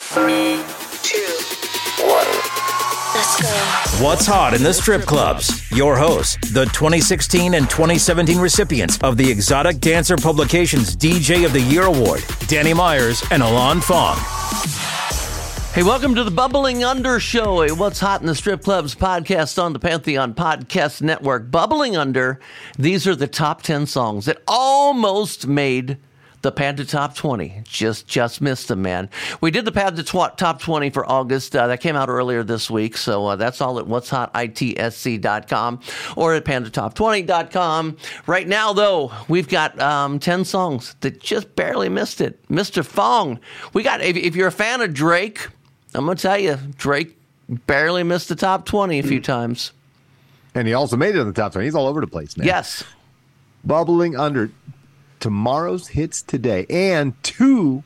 Three, two, one. Let's go. What's hot in the strip clubs? Your hosts, the 2016 and 2017 recipients of the Exotic Dancer Publications DJ of the Year Award, Danny Myers and Alon Fong. Hey, welcome to the Bubbling Under Show, a What's Hot in the Strip Clubs podcast on the Pantheon Podcast Network. Bubbling Under, these are the top 10 songs that almost made the Panda Top 20. Just just missed them, man. We did the Pad to tw- Top 20 for August. Uh, that came out earlier this week. So uh, that's all at what's hot, itsc.com or at pandatop20.com. Right now, though, we've got um, 10 songs that just barely missed it. Mr. Fong, we got, if, if you're a fan of Drake, I'm going to tell you, Drake barely missed the top 20 a few times. And he also made it in the top 20. He's all over the place now. Yes. Bubbling under tomorrow's hits today and two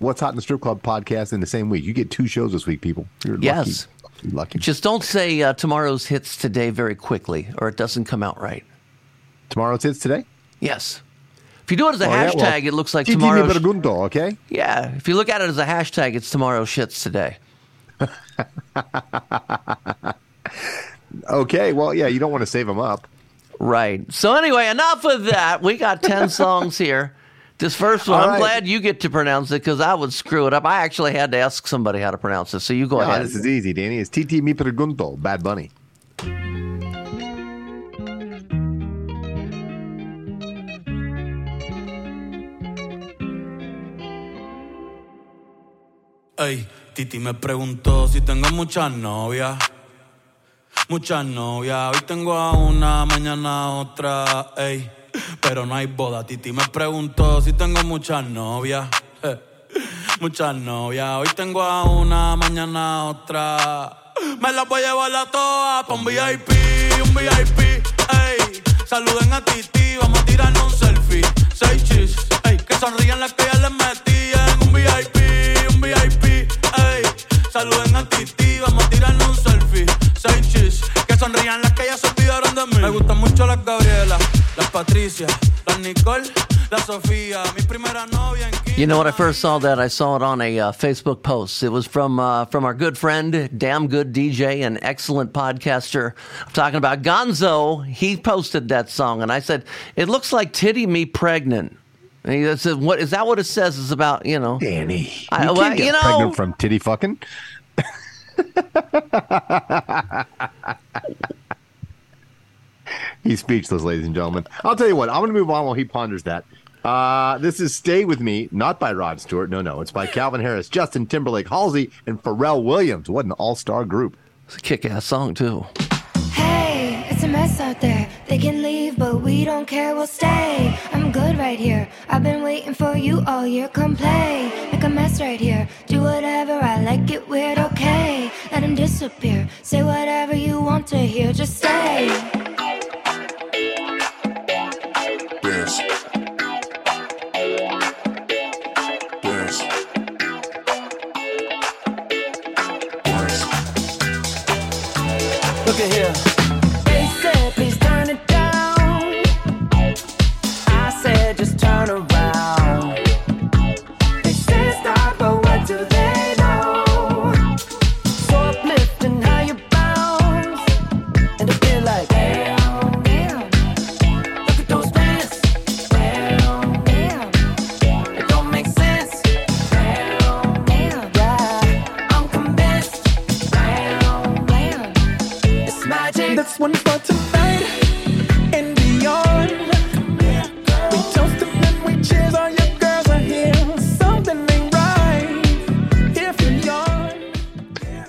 What's Hot in the Strip Club podcast in the same week. You get two shows this week, people. You're Yes. lucky. lucky. Just don't say uh, tomorrow's hits today very quickly, or it doesn't come out right. Tomorrow's hits today? Yes. If you do it as a Oh, yeah, hashtag, well, it looks like tomorrow. pregunto, okay? yeah. If you look at it as a hashtag, it's tomorrow shits today. Okay, well, yeah, you don't want to save them up. Right. So anyway, enough of that. We got ten songs here. This first one, All I'm right. glad you get to pronounce it because I would screw it up. I actually had to ask somebody how to pronounce it. So you go No, ahead. this is easy, Danny. It's Titi mi pregunto, Bad Bunny. Ey, Titi me preguntó si tengo muchas novias. Muchas novias. Hoy tengo a una, mañana otra. Ey, pero no hay boda. Titi me preguntó si tengo muchas novias. Muchas novias. Hoy tengo a una, mañana otra. Me las voy a llevar a todas pa' un VIP, un VIP. Ey, saluden a Titi, vamos a tirarnos un selfie. Seis chis, ey, que sonrían las que ya les metí en un VIP, un VIP. Ey, saluden a Titi, Me gustan mucho las Gabriela, las Patricia, las Nicole, la Sofía, mi primera novia en You know, when I first saw that, I saw it on a uh, Facebook post. It was from uh, from our good friend, damn good DJ and excellent podcaster. I'm talking about Gonzo. He posted that song, and I said, "It looks like Titty Me Pregnant." And he said, "What is that? What it says is about you know?" Danny. I- you well, can't get you know- pregnant from titty fucking. He's speechless, ladies and gentlemen. I'll tell you what, I'm going to move on while he ponders that. Uh, this is Stay With Me, not by Rod Stewart. No, no. It's by Calvin Harris, Justin Timberlake, Halsey, and Pharrell Williams. What an all star group. It's a kick-ass song too. Hey, it's a mess out there. They can leave, but we don't care, we'll stay. I'm good right here. I've been waiting for you all year. Come play, make a mess right here. Do whatever I like, it weird, okay. Let him disappear. Say whatever you want to hear, just say. Look at here.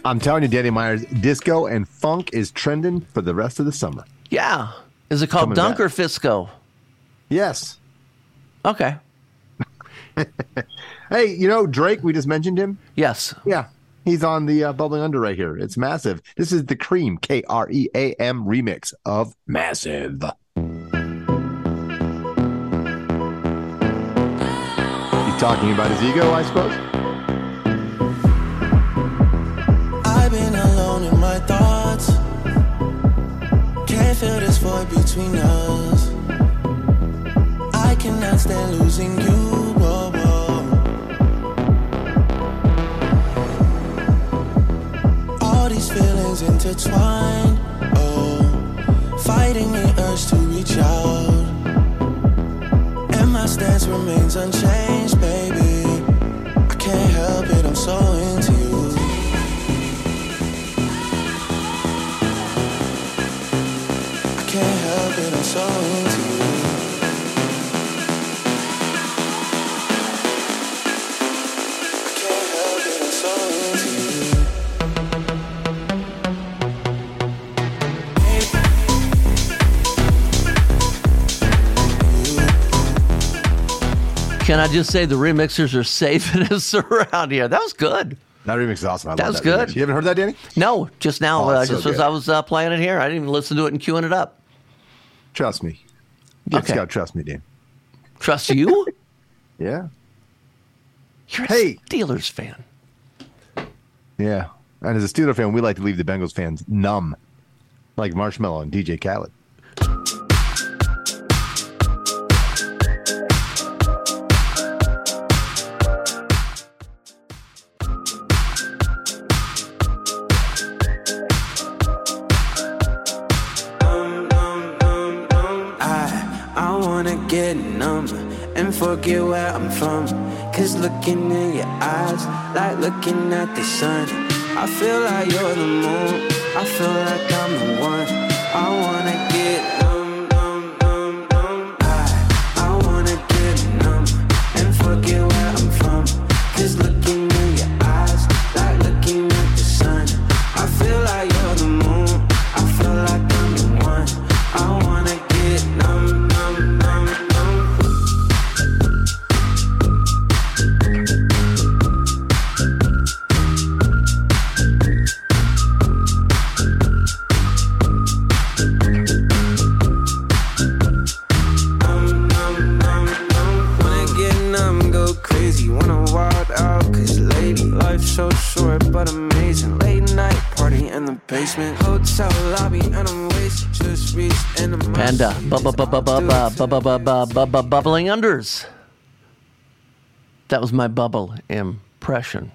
I'm telling you, Danny Myers, disco and funk is trending for the rest of the summer. Yeah. Is it called Coming Dunk back. or Fisco? Yes. Okay. Hey, you know Drake? We just mentioned him. Yes. Yeah, he's on the uh, bubbling under right here. It's massive. This is the KREAM K R E A M remix of Massive. He's talking about his ego, I suppose. I've been alone in my thoughts. Can't feel this void between us. I cannot stand losing you. All these feelings intertwined. Oh, fighting the urge to reach out. And my stance remains unchanged, Can I just say the remixers are safe saving us around here? That was good. That remix is awesome. I That was that good. remix. You haven't heard that, Danny? No, just now, Oh, uh, so just as. I was uh, playing it here, I didn't even listen to it and queuing it up. Trust me. You Okay. trust me, Dan. Trust you? Yeah. You're a Hey. Steelers fan. Yeah. And as a Steeler fan, we like to leave the Bengals fans numb, like Marshmello and DJ Khaled. Wanna get numb and forget where I'm from. Cause looking in your eyes, like looking at the sun. I feel like you're the moon, I feel like I'm the one. I wanna get numb, numb, numb, bu- Bubbling unders. That was my bubble impression.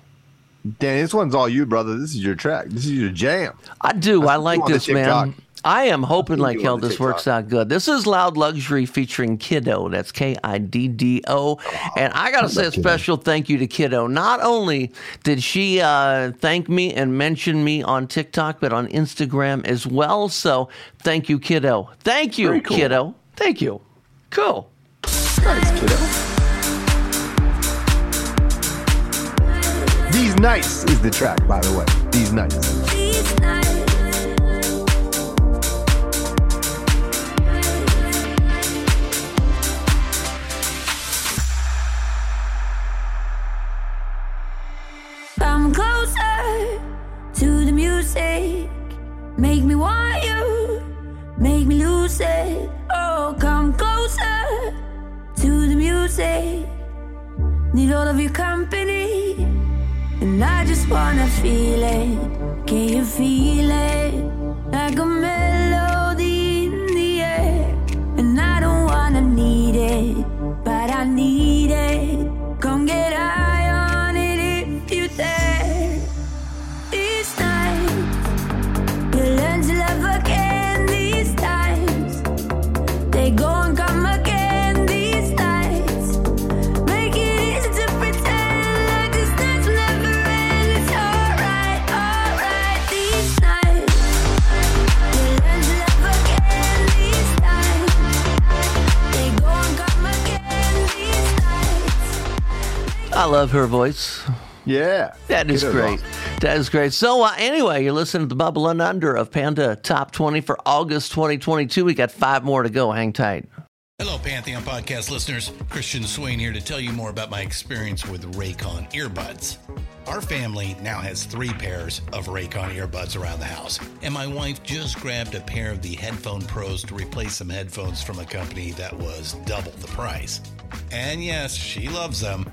Danny, this one's all you, brother. This is your track. This is your jam. I do. I like do on the this, man. TikTok. I am hoping like hell on the this works out good. This is Loud Luxury featuring Kiddo. That's K I D D O. And I got to say a special thank you to Kiddo. Not only did she uh, thank me and mention me on TikTok, but on Instagram as well. So thank you, Kiddo. Thank you, cool. Kiddo. Thank you. Cool. Nice, kiddo. These Nights is the track, by the way. These Nights. Come Make me want you. Make me lose it. Oh, come closer to the music. Need all of your company. And I just wanna feel it. Can you feel it? Like a melody in the air. And I don't wanna need it, but I need it. Come get high I love her voice. Yeah. That is great. awesome. That is great. So, uh, anyway, you're listening to the Bubble and Under of Panda Top 20 for August 2022. We got five more to go. Hang tight. Hello, Pantheon podcast listeners. Christian Swain here to tell you more about my experience with Raycon earbuds. Our family now has three pairs of Raycon earbuds around the house, and my wife just grabbed a pair of the Headphone Pros to replace some headphones from a company that was double the price. And yes, she loves them.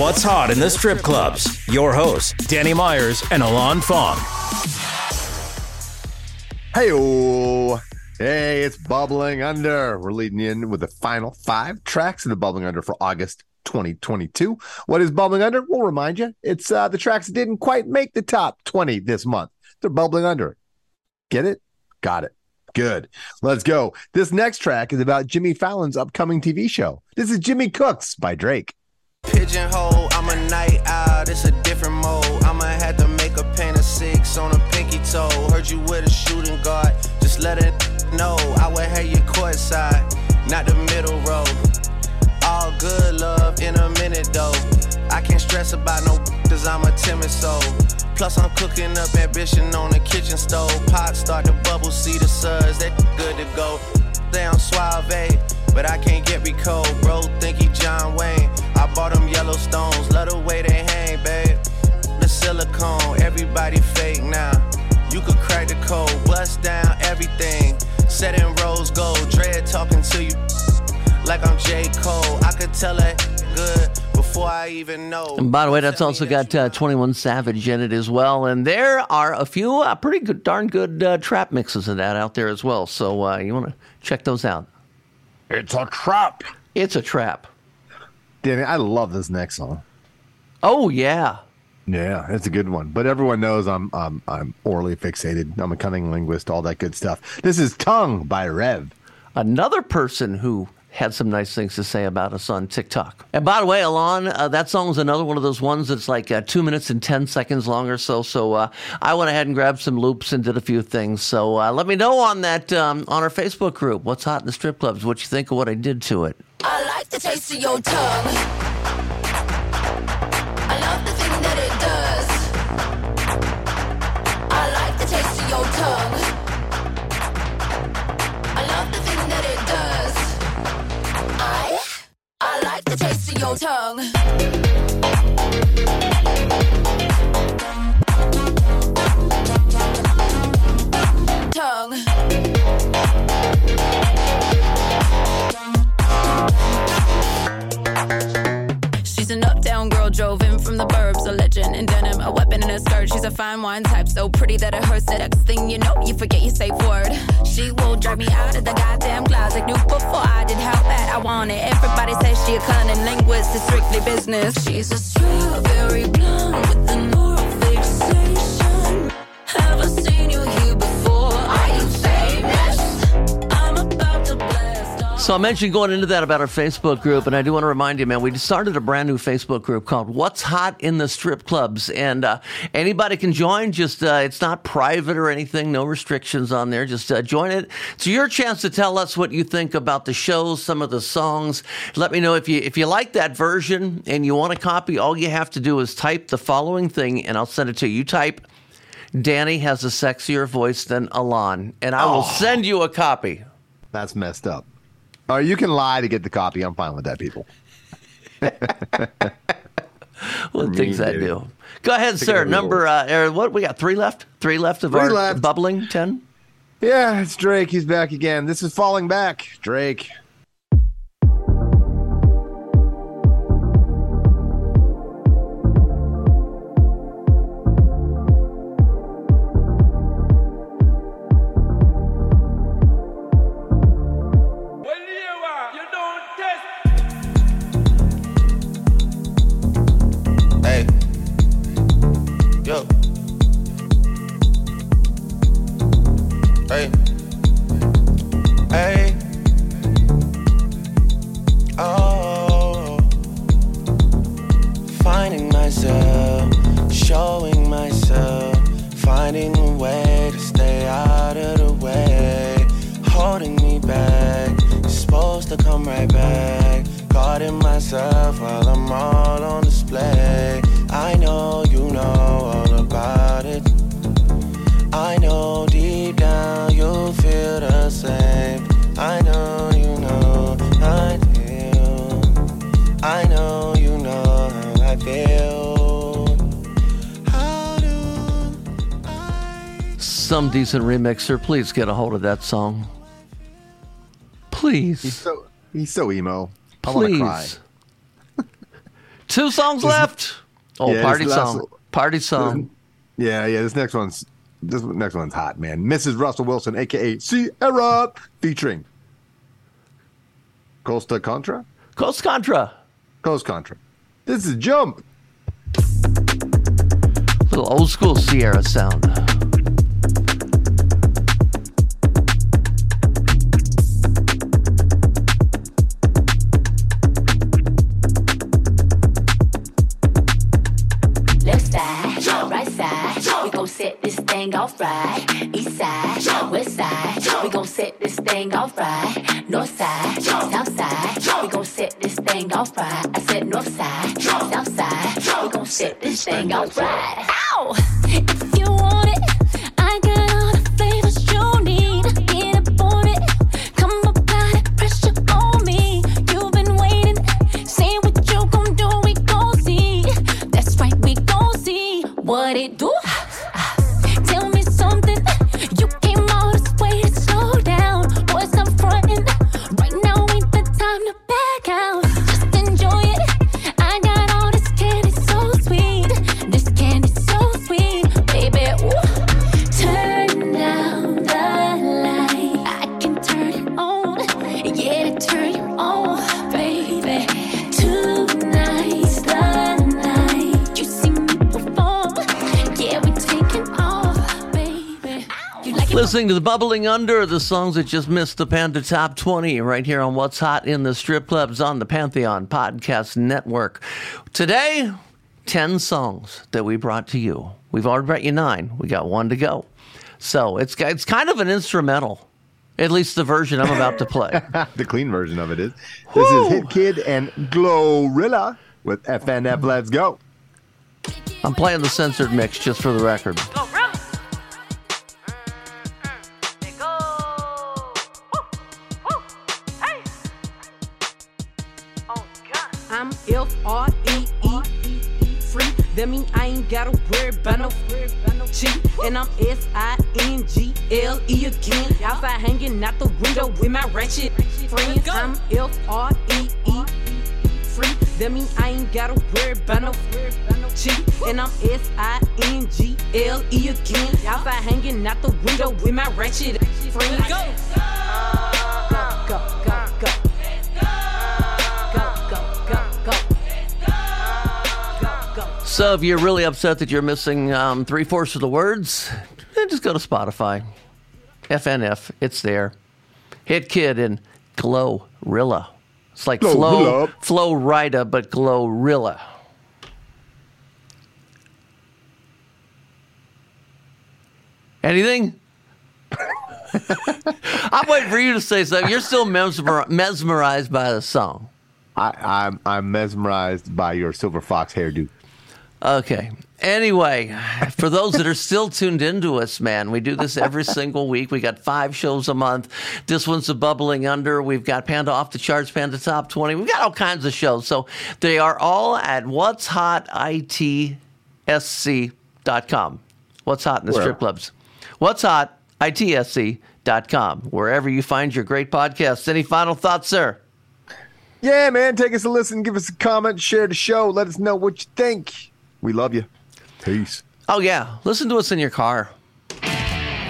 What's hot in the strip clubs? Your hosts, Danny Myers and Alon Fong. Hey, hey, it's Bubbling Under. We're leading in with the final five tracks of the Bubbling Under for August 2022. What is Bubbling Under? We'll remind you. It's uh, the tracks didn't quite make the top 20 this month. They're bubbling under. Get it? Got it. Good. Let's go. This next track is about Jimmy Fallon's upcoming TV show. This is Jimmy Cooks by Drake. Pigeonhole, I'm a night out, it's a different mode. I'ma have to make a pain of six on a pinky toe. Heard you with a shooting guard, just let it know. I would have you courtside, not the middle row. All good love in a minute though. I can't stress about no cause I'm a timid soul. Plus I'm cooking up ambition on the kitchen stove. Pot start to bubble, see the suds, that good to go. Down suave, but I can't get cold. Bro, think he John Wayne. I bought them Yellowstones, love the way they hang, babe. The silicone, everybody fake now. You could crack the code, bust down everything. Set in rose gold, dread talking to you like I'm J. Cole. I could tell it good before I even know. And by the way, that's also got uh, 21 Savage in it as well. And there are a few uh, pretty good, darn good uh, trap mixes of that out there as well. So uh, you want to check those out. It's a trap. It's a trap. Danny, I love this next song. Oh, yeah. Yeah, it's a good one. But everyone knows I'm I'm I'm orally fixated. I'm a cunning linguist, all that good stuff. This is Tongue by Rev. Another person who had some nice things to say about us on TikTok. And by the way, Alon, uh, that song's another one of those ones that's like uh, two minutes and 10 seconds long or so. So uh, I went ahead and grabbed some loops and did a few things. So uh, let me know on that, um, on our Facebook group, What's Hot in the Strip Clubs, what you think of what I did to it. I like the taste of your tongue. The taste skirt. She's a fine wine type, so pretty that it hurts. The next thing you know, you forget your safe word. She will drive me out of the goddamn closet. Knew before I did how bad I want it. Everybody says she a cunning linguist, it's strictly business. She's a strawberry blonde with an So I mentioned going into that about our Facebook group, and I do want to remind you, man, we started a brand new Facebook group called "What's Hot in the Strip Clubs," and uh, anybody can join. Just uh, it's not private or anything, no restrictions on there. Just uh, join it. It's your chance to tell us what you think about the shows, some of the songs. Let me know if you if you like that version and you want a copy. All you have to do is type the following thing, and I'll send it to you. You type Danny has a sexier voice than Alon, and I will Oh. send you a copy. That's messed up. Or you can lie to get the copy. I'm fine with that, people. What Me, things I baby. do. Go ahead, Take sir. Number uh, er, what we got? Three left. Three left of Three our left. bubbling ten. Yeah, it's Drake. He's back again. This is Falling Back. Drake. To come right back. Guarding myself while I'm all on display. I know you know all about it. I know deep down you feel the same. I know you know I feel. I know you know how I feel. Some decent remixer, please get a hold of that song. Please. He's so he's so emo. I want to cry. Please. Two songs left. Oh, Yeah, party this last- song. Party song. Yeah, yeah. This next one's this next one's hot, man. Mrs. Russell Wilson, aka Ciara, featuring Coast Contra. Coast Contra. Coast Contra. This is Jump. Little old school Ciara sound. Thing off right. East side, Jump. west side, Jump. we gon' set this thing off right. North side, Jump. south side, we gon' set this thing off right. I said north side, south side, we gon' set this thing off right. Listening to the bubbling under the songs that just missed the Panda Top 20 right here on What's Hot in the Strip Clubs on the Pantheon Podcast Network. Today, 10 songs that we brought to you. We've already brought you nine. We got one to go. So it's, it's kind of an instrumental, at least the version I'm about to play. the clean version of it is. This is Hitkidd and GloRilla with FNF. Let's go. I'm playing the censored mix just for the record. I'm That mean I ain't gotta worry about no cheat. And I'm S I N G L E again. Outside hanging out the window with my ratchet friends. I'm F R E E free. That mean I ain't gotta worry about no cheat. And I'm S I N G L E again. Outside hanging out the window with my ratchet friends. Go, go, go, So if you're really upset that you're missing um, three fourths of the words, then just go to Spotify. FNF, it's there. Hitkidd and GloRilla. It's like Flow, GloRilla. Flo Rida, but GloRilla. Anything? I'm waiting for you to say something. You're still mesmer- mesmerized by the song. I, I'm I'm mesmerized by your silver fox hairdo. Okay. Anyway, for those that are still tuned into us, man, we do this every single week. We got five shows a month. This one's the bubbling under. We've got Panda off the charts, Panda top 20. We've got all kinds of shows. So they are all at what's hot itsc.com. What's hot in the Where? strip clubs? What's hot itsc.com. Wherever you find your great podcasts. Any final thoughts, sir? Yeah, man. Take us a listen. Give us a comment. Share the show. Let us know what you think. We love you. Peace. Oh, yeah. Listen to us in your car.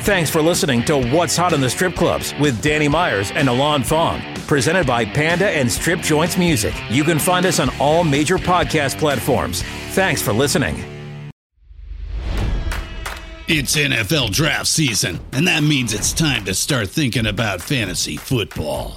Thanks for listening to What's Hot in the Strip Clubs with Danny Myers and Alon Fong. Presented by Panda and Strip Joints Music. You can find us on all major podcast platforms. Thanks for listening. It's NFL draft season, and that means it's time to start thinking about fantasy football.